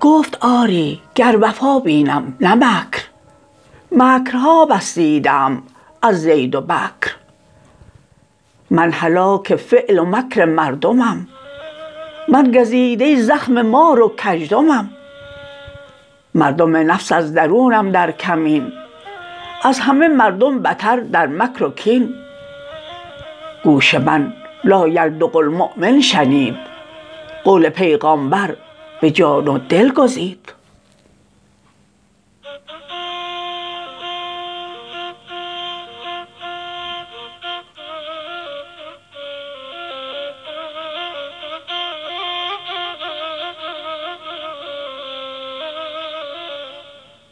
گفت آری گر وفا بینم نه مکر. مکرها بس دیده ام از زید و بکر. من هلاک فعل و مکر مردمم. من گزیده زخم مار و کژدمم. مردم نفس از درونم در کمین. از همه مردم بتر در مکر و کین. گوش من لا یلدغ المؤمن شنید. قول پیغامبر به جان و دل گزید.